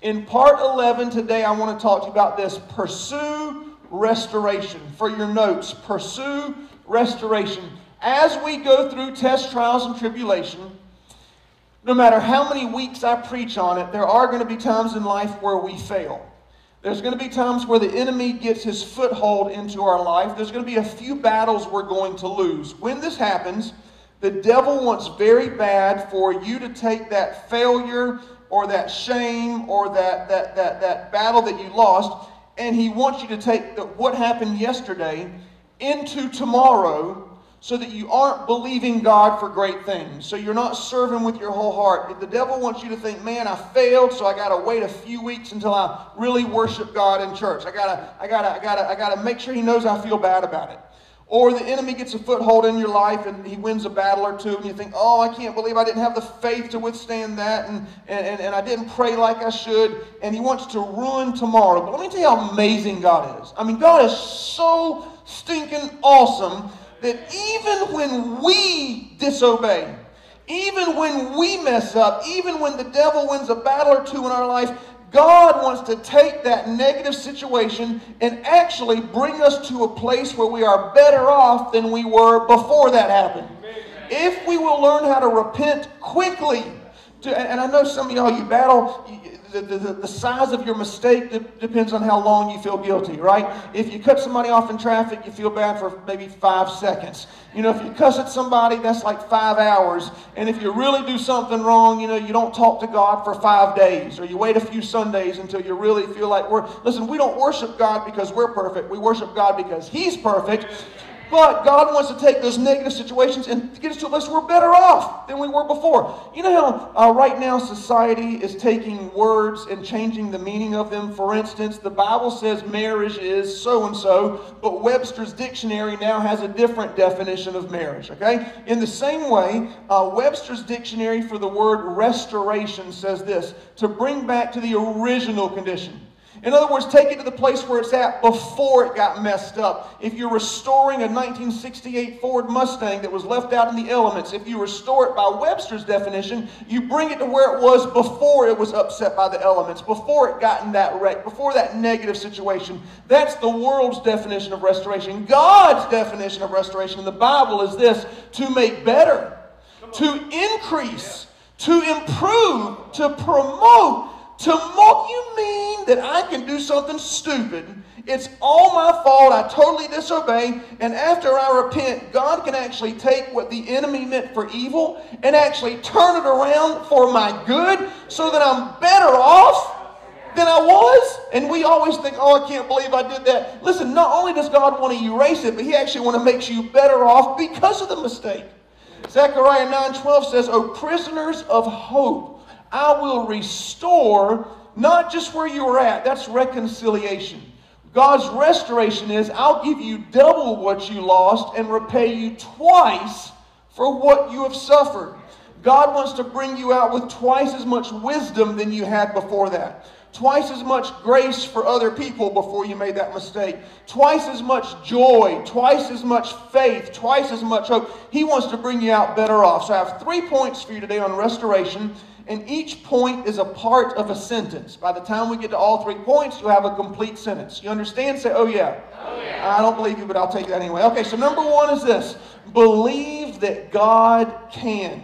In part 11 today, I want to talk to you about this pursue restoration. For your notes, pursue restoration. As we go through test, trials, and tribulation, no matter how many weeks I preach on it, there are going to be times in life where we fail. There's going to be times where the enemy gets his foothold into our life. There's going to be a few battles we're going to lose. When this happens, the devil wants very bad for you to take that failure or that shame or that, that, that, that battle that you lost, and he wants you to take the, what happened yesterday into tomorrow so that you aren't believing God for great things. So you're not serving with your whole heart. If the devil wants you to think, man, I failed, so I got to wait a few weeks until I really worship God in church. I got to I got to I got to I got to make sure he knows I feel bad about it. Or the enemy gets a foothold in your life and he wins a battle or two, and you think, oh, I can't believe I didn't have the faith to withstand that, and, and, and I didn't pray like I should, and he wants to ruin tomorrow. But let me tell you how amazing God is. I mean, God is so stinking awesome that even when we disobey, even when we mess up, even when the devil wins a battle or two in our life, God wants to take that negative situation and actually bring us to a place where we are better off than we were before that happened. If we will learn how to repent quickly, to, and I know some of y'all, you battle, the, the, the size of your mistake depends on how long you feel guilty, right? If you cut somebody off in traffic, you feel bad for maybe five seconds. You know, if you cuss at somebody, that's like five hours. And if you really do something wrong, you know, you don't talk to God for five days, or you wait a few Sundays until you really feel like we're. Listen, we don't worship God because we're perfect. We worship God because He's perfect. But God wants to take those negative situations and get us to a place where we're better off than we were before. You know how uh, right now society is taking words and changing the meaning of them? For instance, the Bible says marriage is so and so, but Webster's dictionary now has a different definition of marriage, okay? In the same way, uh, Webster's dictionary for the word restoration says this to bring back to the original condition. In other words, take it to the place where it's at before it got messed up. If you're restoring a 1968 Ford Mustang that was left out in the elements, if you restore it by Webster's definition, you bring it to where it was before it was upset by the elements, before it got in that wreck, before that negative situation. That's the world's definition of restoration. God's definition of restoration in the Bible is this to make better, to increase, to improve, to promote to mock you mean that I can do something stupid. It's all my fault. I totally disobey. And after I repent, God can actually take what the enemy meant for evil and actually turn it around for my good so that I'm better off than I was. And we always think, oh, I can't believe I did that. Listen, not only does God want to erase it, but He actually want to make you better off because of the mistake. Zechariah 9:12 says, "O prisoners of hope, I will restore not just where you were at, that's reconciliation. God's restoration is I'll give you double what you lost and repay you twice for what you have suffered. God wants to bring you out with twice as much wisdom than you had before that. Twice as much grace for other people before you made that mistake. Twice as much joy. Twice as much faith. Twice as much hope. He wants to bring you out better off. So I have three points for you today on restoration and each point is a part of a sentence. By the time we get to all three points, you have a complete sentence. You understand? Say, oh yeah. Oh, yeah. I don't believe you, but I'll take that anyway. Okay, so number one is this believe that God can.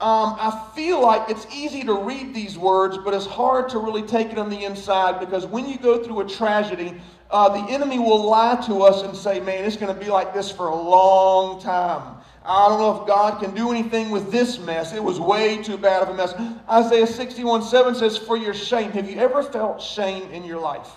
Um, I feel like it's easy to read these words, but it's hard to really take it on the inside because when you go through a tragedy, uh, the enemy will lie to us and say, man, it's going to be like this for a long time. I don't know if God can do anything with this mess. It was way too bad of a mess. Isaiah 61 7 says, For your shame. Have you ever felt shame in your life?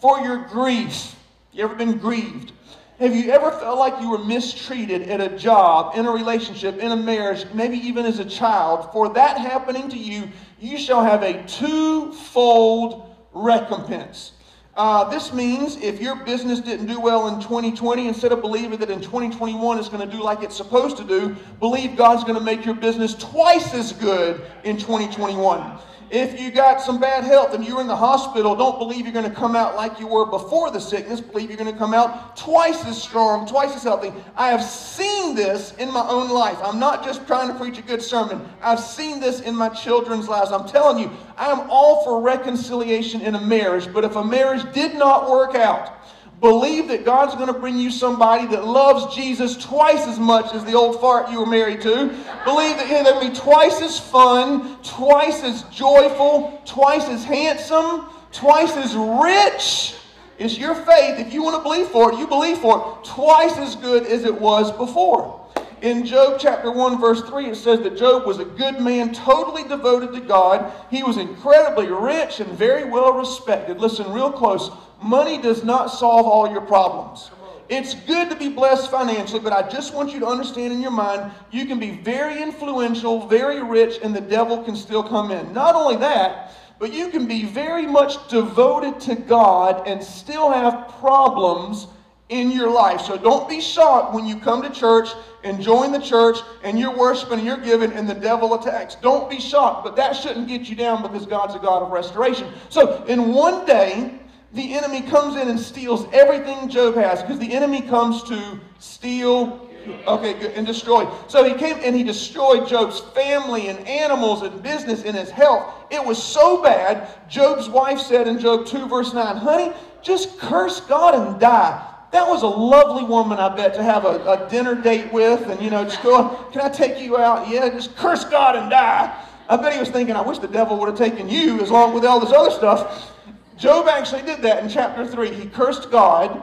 For your grief. You ever been grieved? Have you ever felt like you were mistreated at a job, in a relationship, in a marriage, maybe even as a child? For that happening to you, you shall have a twofold recompense. Uh, this means if your business didn't do well in 2020, instead of believing that in 2021 it's going to do like it's supposed to do, believe God's going to make your business twice as good in 2021. If you got some bad health and you're in the hospital, don't believe you're going to come out like you were before the sickness. Believe you're going to come out twice as strong, twice as healthy. I have seen this in my own life. I'm not just trying to preach a good sermon. I've seen this in my children's lives. I'm telling you, I am all for reconciliation in a marriage, but if a marriage did not work out, Believe that God's going to bring you somebody that loves Jesus twice as much as the old fart you were married to. Believe that they'll be twice as fun, twice as joyful, twice as handsome, twice as rich. It's your faith. If you want to believe for it, you believe for it. Twice as good as it was before. In Job chapter 1, verse 3, it says that Job was a good man, totally devoted to God. He was incredibly rich and very well respected. Listen real close. Money does not solve all your problems. It's good to be blessed financially, but I just want you to understand in your mind you can be very influential, very rich, and the devil can still come in. Not only that, but you can be very much devoted to God and still have problems in your life. So don't be shocked when you come to church and join the church and you're worshiping and you're giving and the devil attacks. Don't be shocked, but that shouldn't get you down because God's a God of restoration. So in one day, the enemy comes in and steals everything Job has because the enemy comes to steal, okay, good, and destroy. So he came and he destroyed Job's family and animals and business and his health. It was so bad, Job's wife said in Job 2, verse 9, Honey, just curse God and die. That was a lovely woman, I bet, to have a, a dinner date with and, you know, just go, Can I take you out? Yeah, just curse God and die. I bet he was thinking, I wish the devil would have taken you as long with all this other stuff. Job actually did that in chapter 3. He cursed God,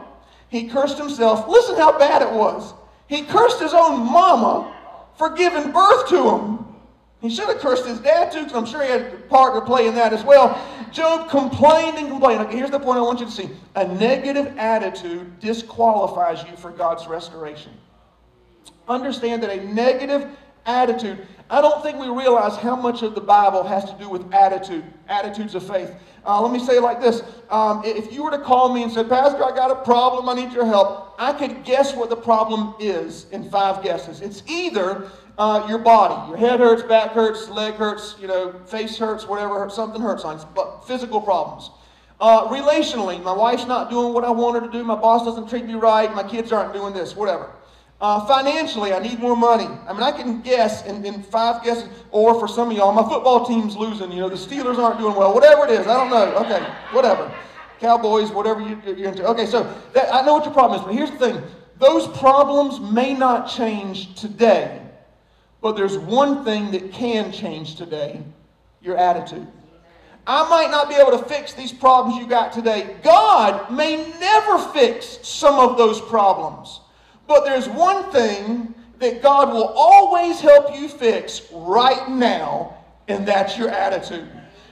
he cursed himself. Listen how bad it was. He cursed his own mama for giving birth to him. He should have cursed his dad too, because I'm sure he had a part to play in that as well. Job complained and complained. Okay, here's the point I want you to see a negative attitude disqualifies you for God's restoration. Understand that a negative attitude, I don't think we realize how much of the Bible has to do with attitude, attitudes of faith. Uh, let me say it like this. Um, if you were to call me and say, Pastor, I got a problem, I need your help, I could guess what the problem is in five guesses. It's either uh, your body, your head hurts, back hurts, leg hurts, you know, face hurts, whatever, something hurts on but physical problems. Uh, relationally, my wife's not doing what I want her to do, my boss doesn't treat me right, my kids aren't doing this, whatever. Uh, financially, I need more money. I mean, I can guess in, in five guesses, or for some of y'all, my football team's losing. You know, the Steelers aren't doing well. Whatever it is, I don't know. Okay, whatever. Cowboys, whatever you, are into. Okay, so that, I know what your problem is, but here's the thing: those problems may not change today, but there's one thing that can change today: your attitude. I might not be able to fix these problems you got today. God may never fix some of those problems. But there's one thing that God will always help you fix right now, and that's your attitude.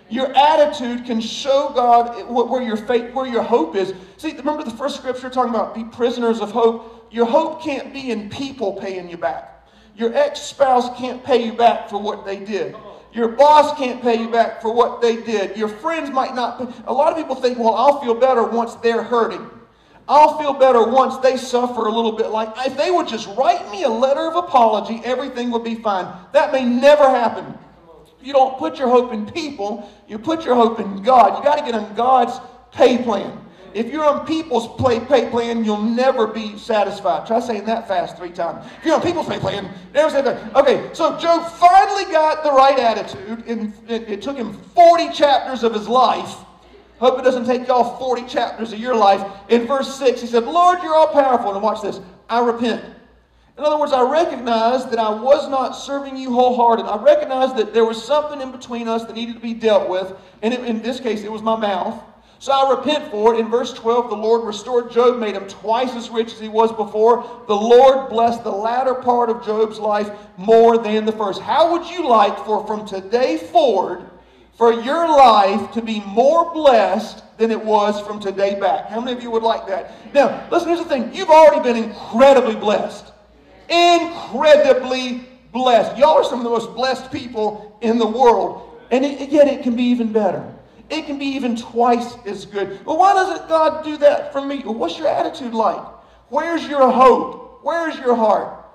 Your attitude can show God where your faith, where your hope is. See, remember the first scripture talking about be prisoners of hope? Your hope can't be in people paying you back. Your ex spouse can't pay you back for what they did. Your boss can't pay you back for what they did. Your friends might not. Pay. A lot of people think, well, I'll feel better once they're hurting. I'll feel better once they suffer a little bit. Like if they would just write me a letter of apology, everything would be fine. That may never happen. You don't put your hope in people, you put your hope in God. You got to get on God's pay plan. If you're on people's pay, plan, you'll never be satisfied. Try saying that fast three times. If you're on people's pay plan, never say that. Okay, so Job finally got the right attitude. And it took him 40 chapters of his life Hope it doesn't take y'all 40 chapters of your life. In verse 6, he said, Lord, you're all powerful. And watch this. I repent. In other words, I recognize that I was not serving you wholehearted. I recognize that there was something in between us that needed to be dealt with. And in this case, it was my mouth. So I repent for it. In verse 12, the Lord restored Job, made him twice as rich as he was before. The Lord blessed the latter part of Job's life more than the first. How would you like for from today forward for your life to be more blessed than it was from today back. How many of you would like that? Now, listen, here's the thing. You've already been incredibly blessed. Incredibly blessed. Y'all are some of the most blessed people in the world. And it, yet it can be even better. It can be even twice as good. Well, why doesn't God do that for me? What's your attitude like? Where's your hope? Where's your heart?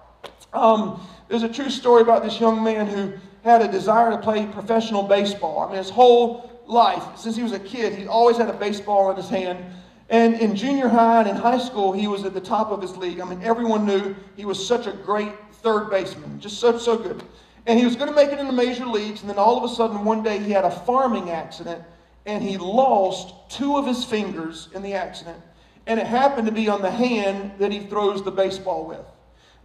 Um, there's a true story about this young man who had a desire to play professional baseball. I mean, his whole life, since he was a kid, he always had a baseball in his hand. And in junior high and in high school, he was at the top of his league. I mean, everyone knew he was such a great third baseman, just so, so good. And he was going to make it in the major leagues, and then all of a sudden, one day, he had a farming accident, and he lost two of his fingers in the accident. And it happened to be on the hand that he throws the baseball with.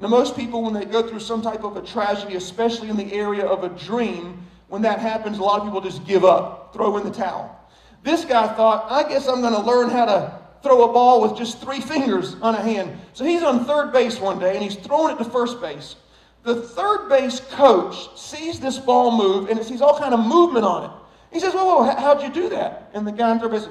Now, most people, when they go through some type of a tragedy, especially in the area of a dream, when that happens, a lot of people just give up, throw in the towel. This guy thought, I guess I'm going to learn how to throw a ball with just three fingers on a hand. So he's on third base one day and he's throwing it to first base. The third base coach sees this ball move and it sees all kind of movement on it. He says, "Well, how'd you do that?" And the guy on third base,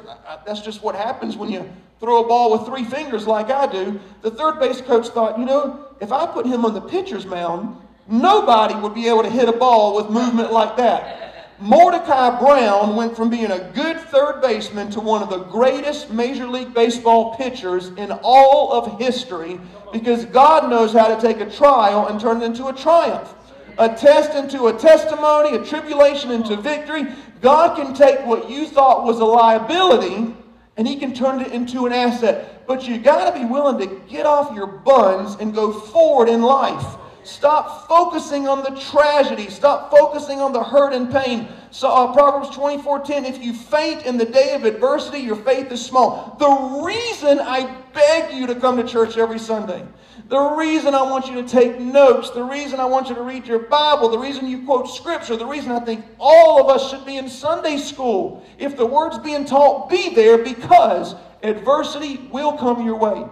"That's just what happens when you throw a ball with three fingers like I do." The third base coach thought, "You know, if I put him on the pitcher's mound, nobody would be able to hit a ball with movement like that." Mordecai Brown went from being a good third baseman to one of the greatest Major League Baseball pitchers in all of history because God knows how to take a trial and turn it into a triumph. A test into a testimony, a tribulation into victory. God can take what you thought was a liability and He can turn it into an asset. But you got to be willing to get off your buns and go forward in life. Stop focusing on the tragedy. Stop focusing on the hurt and pain. So uh, Proverbs 24:10, if you faint in the day of adversity, your faith is small. The reason I beg you to come to church every Sunday, the reason I want you to take notes, the reason I want you to read your Bible, the reason you quote scripture, the reason I think all of us should be in Sunday school, if the word's being taught, be there because adversity will come your way.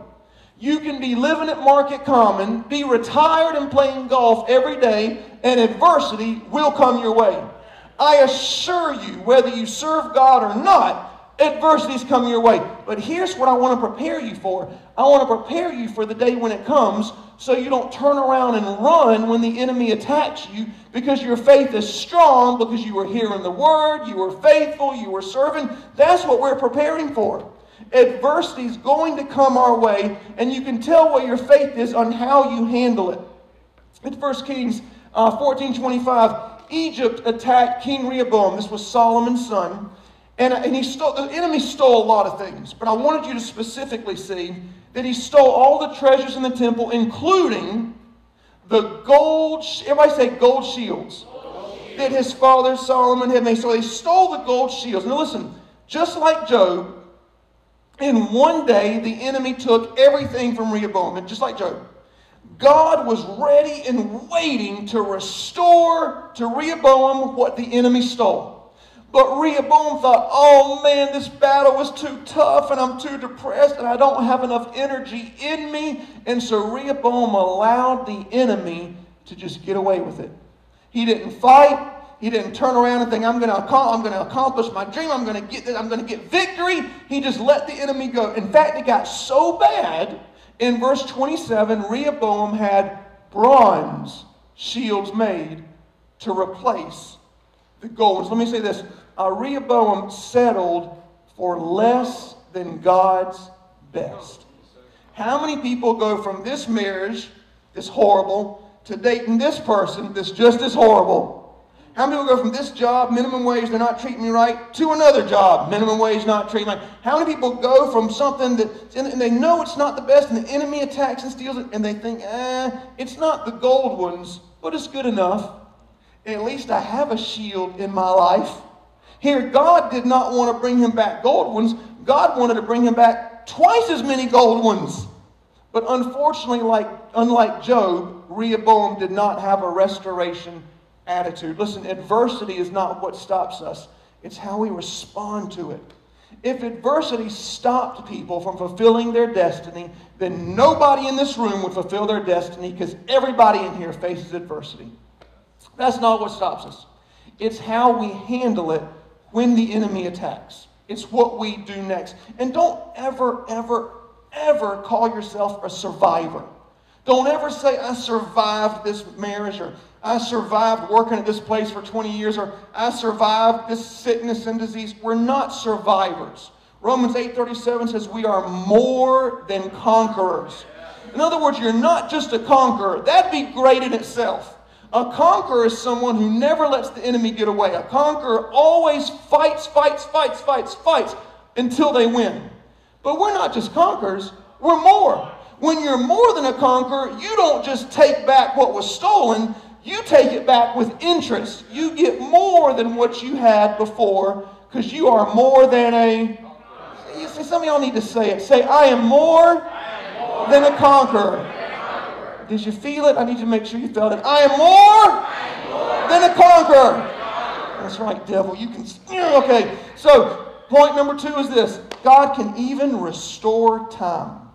You can be living at Market Common, be retired and playing golf every day, and adversity will come your way. I assure you, whether you serve God or not, adversities come your way. But here's what I want to prepare you for I want to prepare you for the day when it comes so you don't turn around and run when the enemy attacks you because your faith is strong, because you were hearing the word, you were faithful, you were serving. That's what we're preparing for. Adversity is going to come our way, and you can tell what your faith is on how you handle it. In 1 Kings uh, 14 25, Egypt attacked King Rehoboam. This was Solomon's son. And, and he stole, the enemy stole a lot of things, but I wanted you to specifically see that he stole all the treasures in the temple, including the gold, everybody say gold shields, gold shields. that his father Solomon had made. So they stole the gold shields. Now listen, just like Job, in one day, the enemy took everything from Rehoboam, and just like Job. God was ready and waiting to restore to Rehoboam what the enemy stole. But Rehoboam thought, oh man, this battle was too tough and I'm too depressed and I don't have enough energy in me. And so Rehoboam allowed the enemy to just get away with it. He didn't fight. He didn't turn around and think, I'm going to, I'm going to accomplish my dream. I'm going to get this. I'm going to get victory. He just let the enemy go. In fact, it got so bad in verse 27, Rehoboam had bronze shields made to replace the gold ones. Let me say this. Uh, Rehoboam settled for less than God's best. How many people go from this marriage, this horrible, to dating this person that's just as horrible? How many people go from this job, minimum wage, they're not treating me right, to another job, minimum wage, not treating me right? How many people go from something that, and they know it's not the best, and the enemy attacks and steals it, and they think, eh, it's not the gold ones, but it's good enough. At least I have a shield in my life. Here, God did not want to bring him back gold ones. God wanted to bring him back twice as many gold ones. But unfortunately, like, unlike Job, Rehoboam did not have a restoration attitude. Listen, adversity is not what stops us, it's how we respond to it. If adversity stopped people from fulfilling their destiny, then nobody in this room would fulfill their destiny because everybody in here faces adversity. That's not what stops us. It's how we handle it when the enemy attacks. It's what we do next. And don't ever, ever, ever call yourself a survivor. Don't ever say, I survived this marriage or I survived working at this place for 20 years, or I survived this sickness and disease. We're not survivors. Romans 8:37 says we are more than conquerors. In other words, you're not just a conqueror. That'd be great in itself. A conqueror is someone who never lets the enemy get away. A conqueror always fights, fights, fights, fights, fights until they win. But we're not just conquerors, we're more. When you're more than a conqueror, you don't just take back what was stolen, you take it back with interest. You get more than what you had before because you are more than a. You see, some of y'all need to say it. Say, I am more, than a conqueror. Did you feel it? I need to make sure you felt it. I am more, I am more than a conqueror. That's right, devil. You can. Okay, so point number two is this God can even restore time.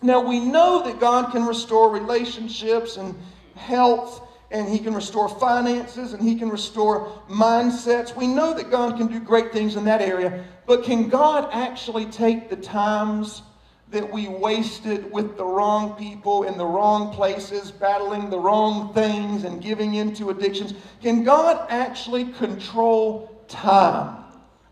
Now, we know that God can restore relationships and health, and He can restore finances, and He can restore mindsets. We know that God can do great things in that area, but can God actually take the times that we wasted with the wrong people in the wrong places, battling the wrong things, and giving into addictions? Can God actually control time?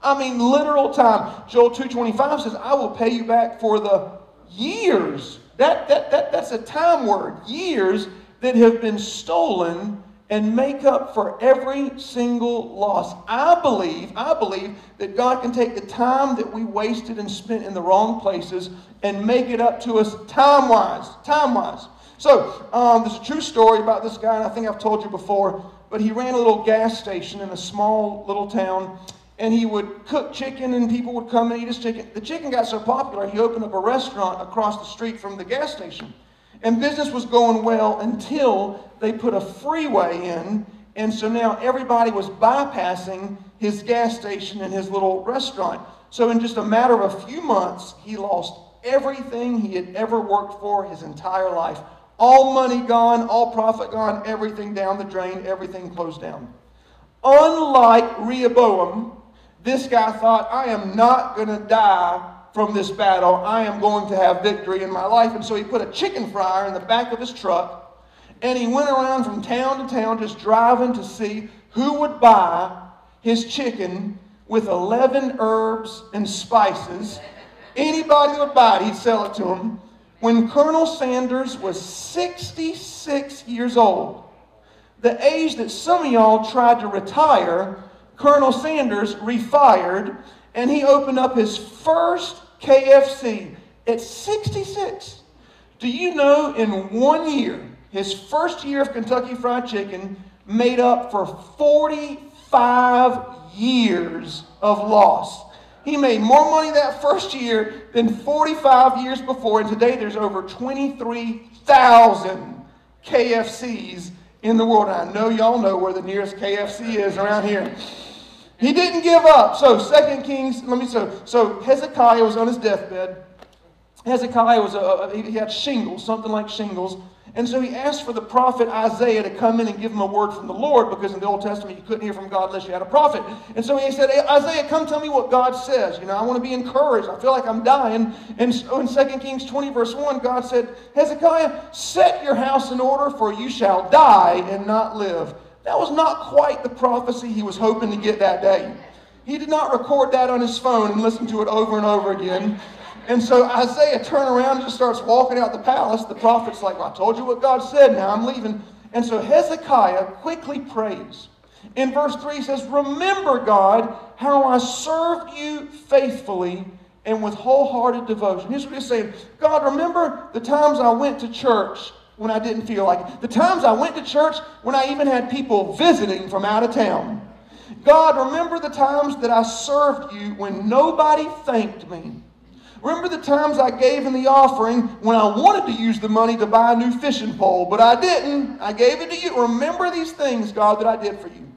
I mean, literal time. Joel 2.25 says, I will pay you back for the years. That, that, that, that's a time word. Years that have been stolen and make up for every single loss. I believe, I believe that God can take the time that we wasted and spent in the wrong places and make it up to us time-wise. Time-wise. So, um, there's a true story about this guy, and I think I've told you before, but he ran a little gas station in a small little town and he would cook chicken and people would come and eat his chicken. The chicken got so popular, he opened up a restaurant across the street from the gas station. And business was going well until they put a freeway in. And so now everybody was bypassing his gas station and his little restaurant. So in just a matter of a few months, he lost everything he had ever worked for his entire life. All money gone, all profit gone, everything down the drain, everything closed down. Unlike Rehoboam, this guy thought, I am not going to die from this battle. I am going to have victory in my life. And so he put a chicken fryer in the back of his truck and he went around from town to town just driving to see who would buy his chicken with 11 herbs and spices. Anybody would buy it, he'd sell it to them. When Colonel Sanders was 66 years old, the age that some of y'all tried to retire Colonel Sanders refired and he opened up his first KFC at 66. Do you know in one year, his first year of Kentucky Fried Chicken made up for 45 years of loss? He made more money that first year than 45 years before, and today there's over 23,000 KFCs in the world. And I know y'all know where the nearest KFC is around here. He didn't give up. So, Second Kings, let me so so Hezekiah was on his deathbed. Hezekiah was a, he had shingles, something like shingles. And so he asked for the prophet Isaiah to come in and give him a word from the Lord because in the Old Testament you couldn't hear from God unless you had a prophet. And so he said, hey, Isaiah, come tell me what God says. You know, I want to be encouraged. I feel like I'm dying. And so in 2 Kings 20, verse 1, God said, Hezekiah, set your house in order, for you shall die and not live. That was not quite the prophecy he was hoping to get that day. He did not record that on his phone and listen to it over and over again. And so Isaiah turned around and just starts walking out the palace. The prophet's like, well, I told you what God said, now I'm leaving. And so Hezekiah quickly prays. In verse 3 he says, Remember, God, how I served you faithfully and with wholehearted devotion. Here's what he's saying God, remember the times I went to church when I didn't feel like it. The times I went to church when I even had people visiting from out of town. God, remember the times that I served you when nobody thanked me. Remember the times I gave in the offering when I wanted to use the money to buy a new fishing pole, but I didn't. I gave it to you. Remember these things, God, that I did for you.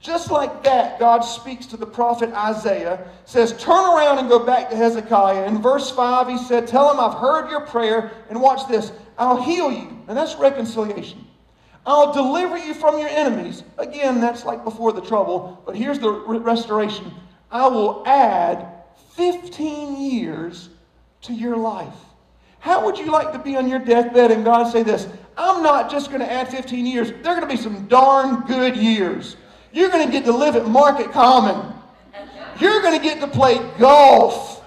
Just like that, God speaks to the prophet Isaiah, says, Turn around and go back to Hezekiah. In verse 5, he said, Tell him I've heard your prayer, and watch this. I'll heal you. And that's reconciliation. I'll deliver you from your enemies. Again, that's like before the trouble, but here's the restoration. I will add 15 years to your life. How would you like to be on your deathbed and God say this? I'm not just going to add 15 years. They're going to be some darn good years. You're going to get to live at Market Common. You're going to get to play golf.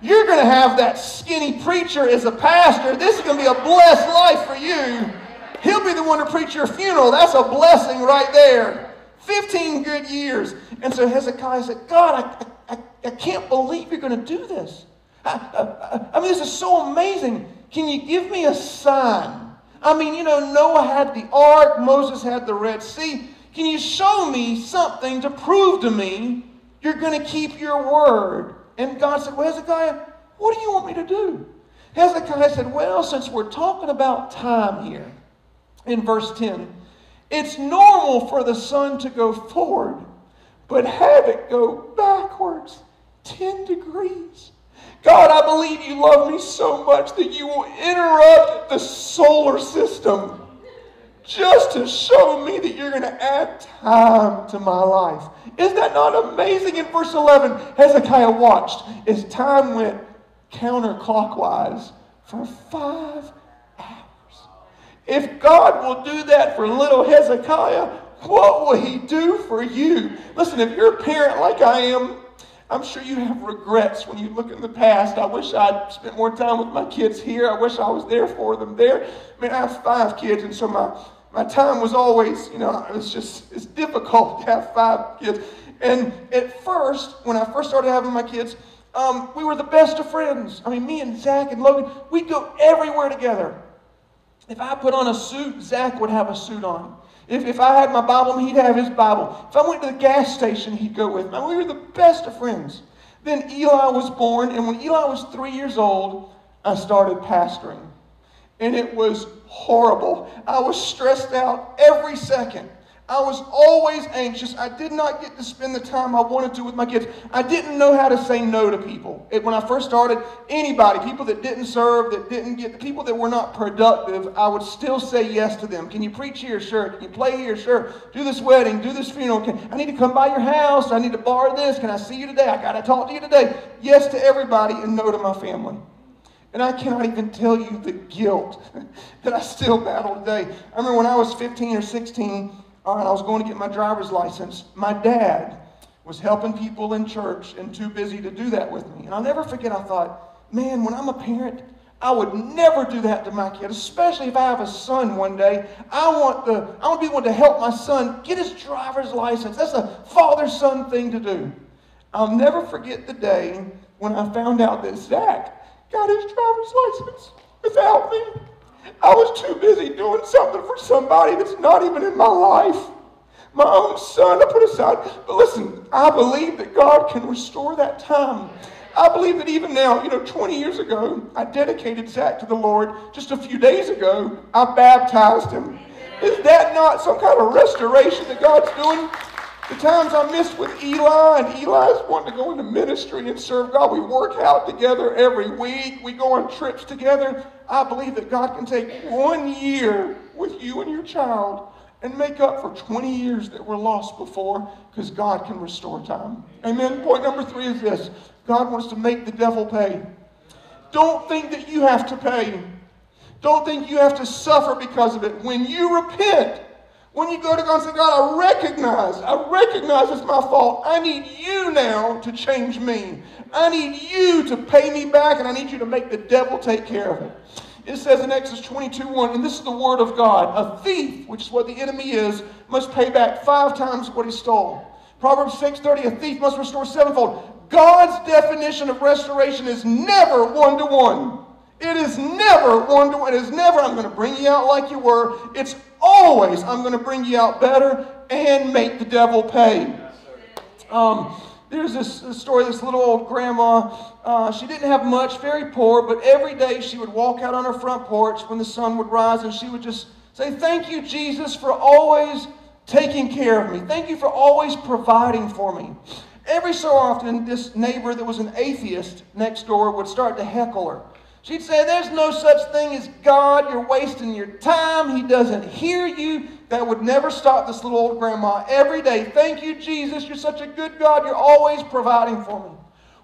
You're going to have that skinny preacher as a pastor. This is going to be a blessed life for you. He'll be the one to preach your funeral. That's a blessing right there. 15 good years. And so Hezekiah said, God, I, I, I can't believe you're going to do this. I, I, I mean, this is so amazing. Can you give me a sign? I mean, you know, Noah had the ark, Moses had the Red Sea. Can you show me something to prove to me you're going to keep your word? And God said, Well, Hezekiah, what do you want me to do? Hezekiah said, Well, since we're talking about time here, in verse 10, it's normal for the sun to go forward, but have it go backwards 10 degrees. God, I believe you love me so much that you will interrupt the solar system just to show me that you're going to add time to my life. Is that not amazing? In verse 11, Hezekiah watched as time went counterclockwise for five hours. If God will do that for little Hezekiah, what will he do for you? Listen, if you're a parent like I am, I'm sure you have regrets when you look in the past. I wish I'd spent more time with my kids here. I wish I was there for them there. I mean, I have five kids, and so my, my time was always, you know, it's just, it's difficult to have five kids. And at first, when I first started having my kids, um, we were the best of friends. I mean, me and Zach and Logan, we'd go everywhere together. If I put on a suit, Zach would have a suit on. If, if I had my Bible, he'd have his Bible. If I went to the gas station, he'd go with me. we were the best of friends. Then Eli was born, and when Eli was three years old, I started pastoring. And it was horrible. I was stressed out every second. I was always anxious. I did not get to spend the time I wanted to with my kids. I didn't know how to say no to people. It, when I first started, anybody, people that didn't serve, that didn't get, people that were not productive, I would still say yes to them. Can you preach here? Sure. Can you play here? Sure. Do this wedding, do this funeral. Can, I need to come by your house. I need to borrow this. Can I see you today? I got to talk to you today. Yes to everybody and no to my family. And I cannot even tell you the guilt that I still battle today. I remember when I was 15 or 16, uh, all right, I was going to get my driver's license. My dad was helping people in church and too busy to do that with me. And I'll never forget, I thought, man, when I'm a parent, I would never do that to my kid, especially if I have a son one day. I want the I want to be able to help my son get his driver's license. That's a father-son thing to do. I'll never forget the day when I found out that Zach got his driver's license without me. I was too busy doing something for somebody that's not even in my life. My own son, I put aside. But listen, I believe that God can restore that time. I believe that even now, you know, 20 years ago, I dedicated Zach to the Lord. Just a few days ago, I baptized him. Is that not some kind of restoration that God's doing? The times I missed with Eli, and Eli's wanting to go into ministry and serve God. We work out together every week. We go on trips together. I believe that God can take one year with you and your child and make up for 20 years that were lost before because God can restore time. Amen. Point number three is this God wants to make the devil pay. Don't think that you have to pay. Don't think you have to suffer because of it. When you repent, when you go to God and say, God, I recognize, I recognize it's my fault. I need you now to change me. I need you to pay me back, and I need you to make the devil take care of it. It says in Exodus 22 1, and this is the word of God a thief, which is what the enemy is, must pay back five times what he stole. Proverbs 6:30, a thief must restore sevenfold. God's definition of restoration is never one to one. It is never one to one. It is never, I'm going to bring you out like you were. It's always, I'm going to bring you out better and make the devil pay. Um, there's this, this, story, this little old grandma. Uh, she didn't have much, very poor, but every day she would walk out on her front porch when the sun would rise and she would just say, Thank you, Jesus, for always taking care of me. Thank you for always providing for me. Every so often, this neighbor that was an atheist next door would start to heckle her. She'd say, There's no such thing as God. You're wasting your time. He doesn't hear you. That would never stop this little old grandma every day. Thank you, Jesus. You're such a good God. You're always providing for me.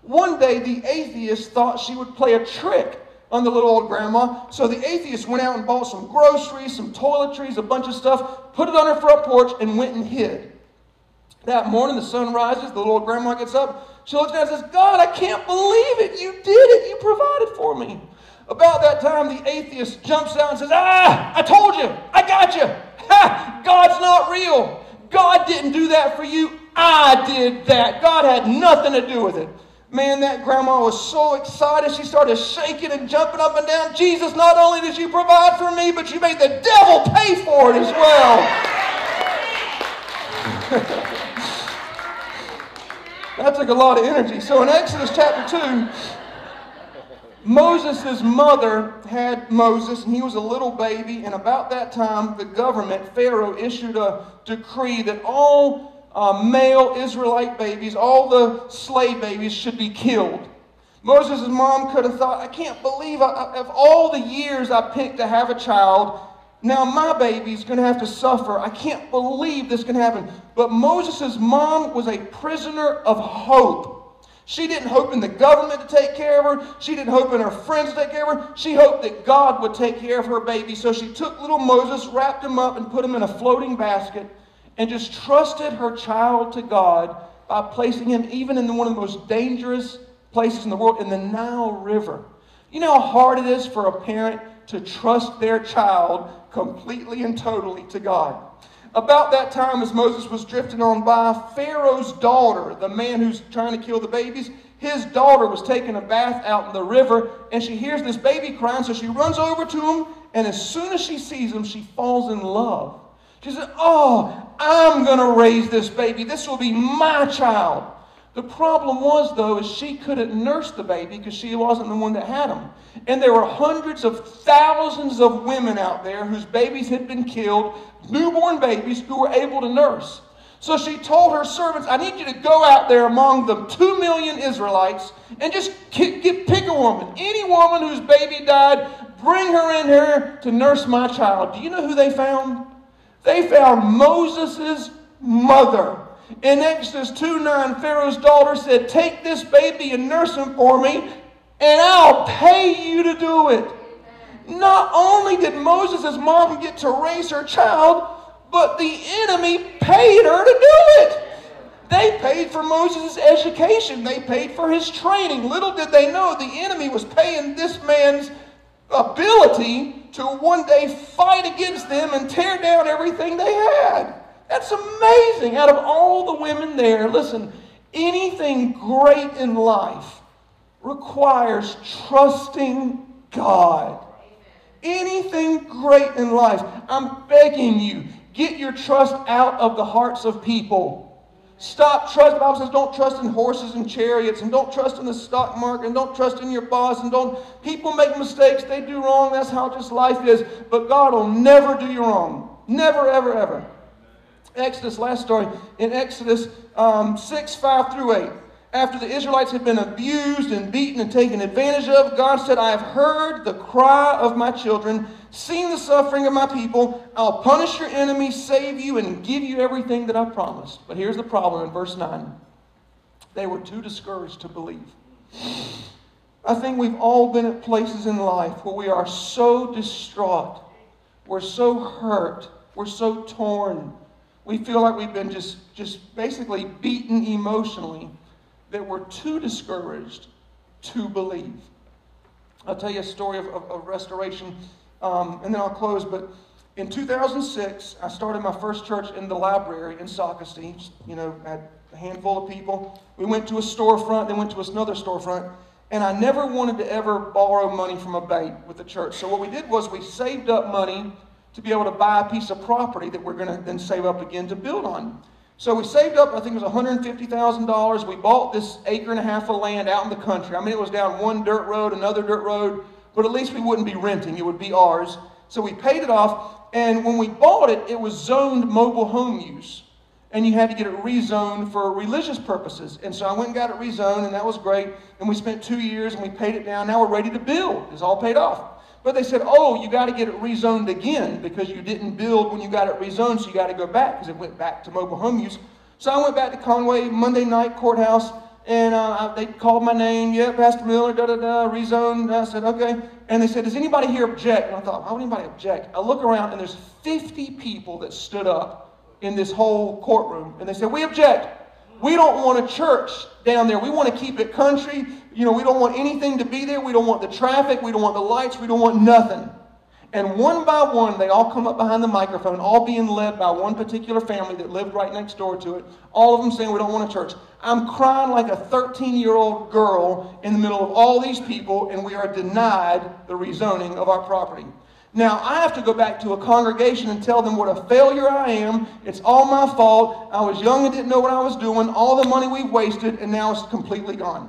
One day, the atheist thought she would play a trick on the little old grandma. So the atheist went out and bought some groceries, some toiletries, a bunch of stuff, put it on her front porch, and went and hid. That morning, the sun rises, the little old grandma gets up. She looks down and says, God, I can't believe it. You did it. You provided for me. About that time, the atheist jumps out and says, Ah, I told you, I got you. Ha, God's not real. God didn't do that for you. I did that. God had nothing to do with it. Man, that grandma was so excited. She started shaking and jumping up and down. Jesus, not only did you provide for me, but you made the devil pay for it as well. that took a lot of energy. So in Exodus chapter 2, Moses' mother had Moses, and he was a little baby. And about that time, the government, Pharaoh, issued a decree that all uh, male Israelite babies, all the slave babies, should be killed. Moses' mom could have thought, I can't believe I, of all the years I picked to have a child, now my baby's going to have to suffer. I can't believe this can happen. But Moses' mom was a prisoner of hope. She didn't hope in the government to take care of her. She didn't hope in her friends to take care of her. She hoped that God would take care of her baby. So she took little Moses, wrapped him up, and put him in a floating basket and just trusted her child to God by placing him even in one of the most dangerous places in the world, in the Nile River. You know how hard it is for a parent to trust their child completely and totally to God. About that time, as Moses was drifting on by, Pharaoh's daughter, the man who's trying to kill the babies, his daughter was taking a bath out in the river, and she hears this baby crying, so she runs over to him, and as soon as she sees him, she falls in love. She says, Oh, I'm going to raise this baby. This will be my child. The problem was, though, is she couldn't nurse the baby because she wasn't the one that had him. And there were hundreds of thousands of women out there whose babies had been killed, newborn babies who were able to nurse. So she told her servants, I need you to go out there among the two million Israelites and just get, get, pick a woman. Any woman whose baby died, bring her in here to nurse my child. Do you know who they found? They found Moses' mother. In Exodus 2 9, Pharaoh's daughter said, Take this baby and nurse him for me, and I'll pay you to do it. Not only did Moses' mom get to raise her child, but the enemy paid her to do it. They paid for Moses' education, they paid for his training. Little did they know the enemy was paying this man's ability to one day fight against them and tear down everything they had. That's amazing. Out of all the women there, listen, anything great in life requires trusting God. Anything great in life, I'm begging you, get your trust out of the hearts of people. Stop trust. The Bible says don't trust in horses and chariots, and don't trust in the stock market, and don't trust in your boss, and don't. People make mistakes. They do wrong. That's how just life is. But God will never do you wrong. Never, ever, ever. Exodus, last story. In Exodus um, 6, 5 through 8. After the Israelites had been abused and beaten and taken advantage of, God said, I have heard the cry of my children seen the suffering of my people. I'll punish your enemies, save you, and give you everything that I promised. But here's the problem in verse 9 they were too discouraged to believe. I think we've all been at places in life where we are so distraught, we're so hurt, we're so torn. We feel like we've been just, just basically beaten emotionally that we're too discouraged to believe. I'll tell you a story of, of, of restoration um, and then I'll close. But in 2006, I started my first church in the library in Socastee. You know, had a handful of people. We went to a storefront, then went to another storefront. And I never wanted to ever borrow money from a bank with the church. So what we did was we saved up money to be able to buy a piece of property that we're going to then save up again to build on. So we saved up, I think it was $150,000. We bought this acre and a half of land out in the country. I mean, it was down one dirt road, another dirt road, but at least we wouldn't be renting, it would be ours. So we paid it off, and when we bought it, it was zoned mobile home use. And you had to get it rezoned for religious purposes. And so I went and got it rezoned, and that was great. And we spent two years and we paid it down. Now we're ready to build. It's all paid off. But they said, oh, you got to get it rezoned again because you didn't build when you got it rezoned, so you got to go back because it went back to mobile home use. So I went back to Conway Monday night courthouse and uh, they called my name. Yeah, Pastor Miller, da da da, rezoned. I said, okay. And they said, does anybody here object? And I thought, why would anybody object? I look around and there's 50 people that stood up in this whole courtroom. And they said, we object. We don't want a church down there. We want to keep it country. you know, we don't want anything to be there. We don't want the traffic. We don't want the lights. We don't want nothing. And one by one, they all come up behind the microphone, all being led by one particular family that lived right next door to it. All of them saying, We don't want a church. I'm crying like a 13 year old girl in the middle of all these people, and we are denied the rezoning of our property. Now, I have to go back to a congregation and tell them what a failure I am. It's all my fault. I was young and didn't know what I was doing. All the money we've wasted, and now it's completely gone.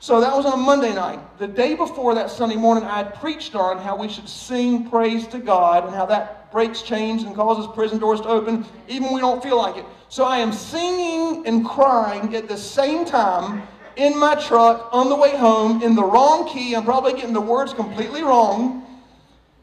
So that was on a Monday night. The day before that Sunday morning, I had preached on how we should sing praise to God and how that breaks chains and causes prison doors to open, even when we don't feel like it. So I am singing and crying at the same time in my truck on the way home in the wrong key. I'm probably getting the words completely wrong.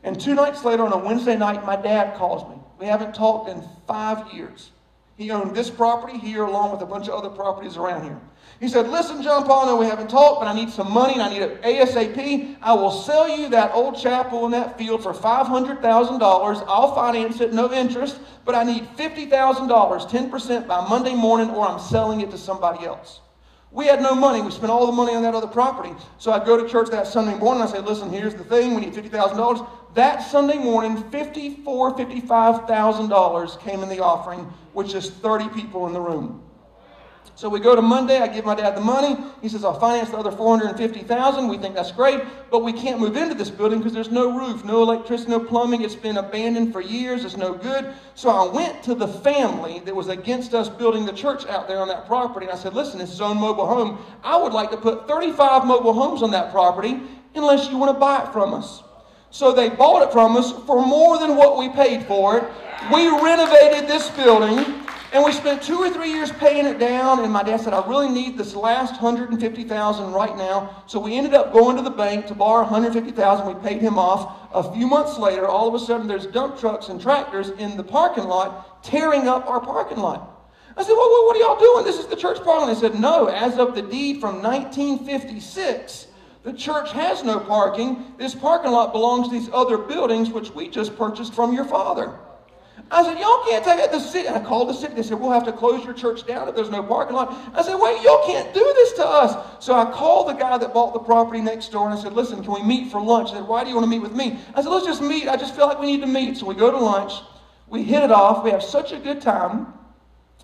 And two nights later, on a Wednesday night, my dad calls me. We haven't talked in five years. He owned this property here along with a bunch of other properties around here. He said, Listen, John Paul, I know we haven't talked, but I need some money and I need it ASAP. I will sell you that old chapel in that field for $500,000. I'll finance it, no interest, but I need $50,000, 10% by Monday morning, or I'm selling it to somebody else. We had no money. We spent all the money on that other property. So I go to church that Sunday morning. I say, listen, here's the thing. We need $50,000. That Sunday morning, $54,000, $55,000 came in the offering, which is 30 people in the room. So we go to Monday. I give my dad the money. He says, I'll finance the other 450000 We think that's great, but we can't move into this building because there's no roof, no electricity, no plumbing. It's been abandoned for years. It's no good. So I went to the family that was against us building the church out there on that property. And I said, listen, this is own mobile home. I would like to put 35 mobile homes on that property unless you want to buy it from us. So they bought it from us for more than what we paid for it. We renovated this building. And we spent two or three years paying it down, and my dad said, I really need this last 150000 right now. So we ended up going to the bank to borrow 150000 We paid him off. A few months later, all of a sudden, there's dump trucks and tractors in the parking lot tearing up our parking lot. I said, well, what are y'all doing? This is the church parking lot. They said, no, as of the deed from 1956, the church has no parking. This parking lot belongs to these other buildings, which we just purchased from your father. I said, y'all can't take it. The city. And I called the city. They said, we'll have to close your church down if there's no parking lot. I said, wait, y'all can't do this to us. So I called the guy that bought the property next door and I said, listen, can we meet for lunch? He said, why do you want to meet with me? I said, let's just meet. I just feel like we need to meet. So we go to lunch. We hit it off. We have such a good time.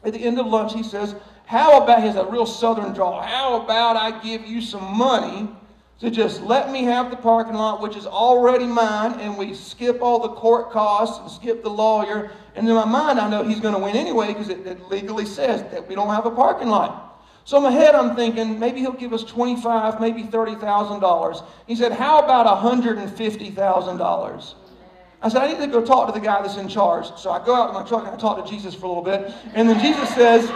At the end of lunch, he says, how about, he has a real southern drawl, how about I give you some money to just let me have the parking lot, which is already mine, and we skip all the court costs and skip the lawyer. And in my mind, I know he's going to win anyway because it, it, legally says that we don't have a parking lot. So in my head, I'm thinking maybe he'll give us twenty-five, maybe thirty thousand dollars. He said, "How about hundred and fifty thousand dollars?" I said, "I need to go talk to the guy that's in charge." So I go out to my truck and I talk to Jesus for a little bit, and then Jesus says,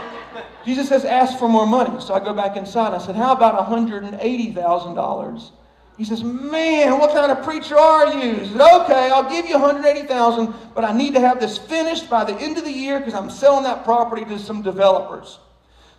Jesus says, ask for more money. So I go back inside. I said, how about $180,000? He says, man, what kind of preacher are you? He said, okay, I'll give you 180,000, but I need to have this finished by the end of the year because I'm selling that property to some developers.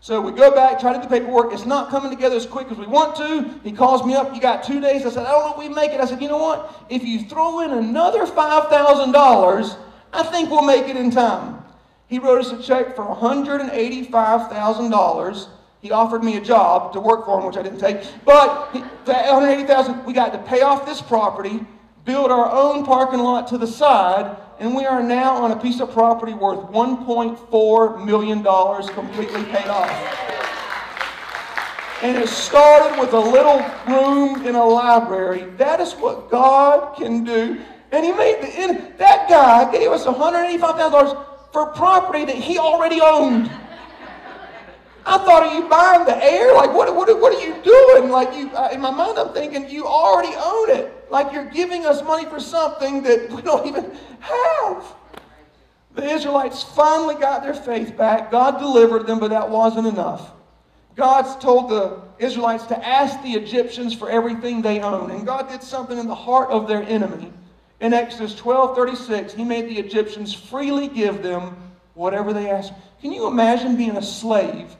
So we go back, try to do paperwork. It's not coming together as quick as we want to. He calls me up. You got two days. I said, I don't know if we make it. I said, you know what? If you throw in another $5,000, I think we'll make it in time. He wrote us a check for $185,000. He offered me a job to work for him, which I didn't take. But that 180,000, we got to pay off this property, build our own parking lot to the side, and we are now on a piece of property worth $1.4 million completely paid off. And it started with a little room in a library. That is what God can do. And he made the, that guy gave us $185,000 for property that he already owned. I thought, are you buying the air? Like, what, what, what are you doing? Like, you, uh, in my mind, I'm thinking, you already own it. Like, you're giving us money for something that we don't even have. The Israelites finally got their faith back. God delivered them, but that wasn't enough. God told the Israelites to ask the Egyptians for everything they own. And God did something in the heart of their enemy. In Exodus 12 36, he made the Egyptians freely give them whatever they asked. Can you imagine being a slave?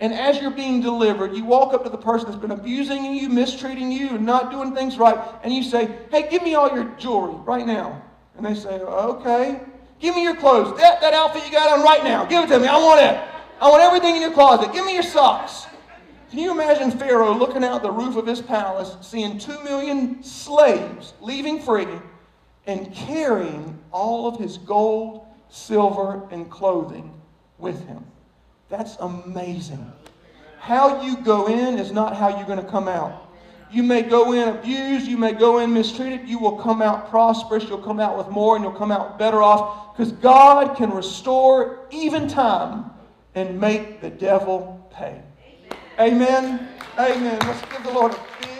And as you're being delivered, you walk up to the person that's been abusing you, mistreating you, and not doing things right, and you say, Hey, give me all your jewelry right now. And they say, Okay. Give me your clothes. That, that outfit you got on right now. Give it to me. I want it. I want everything in your closet. Give me your socks. Can you imagine Pharaoh looking out the roof of his palace, seeing two million slaves leaving free and carrying all of his gold, silver, and clothing with him? That's amazing. How you go in is not how you're going to come out. You may go in abused, you may go in mistreated, you will come out prosperous, you'll come out with more, and you'll come out better off because God can restore even time and make the devil pay. Amen. Amen. Let's give the Lord a big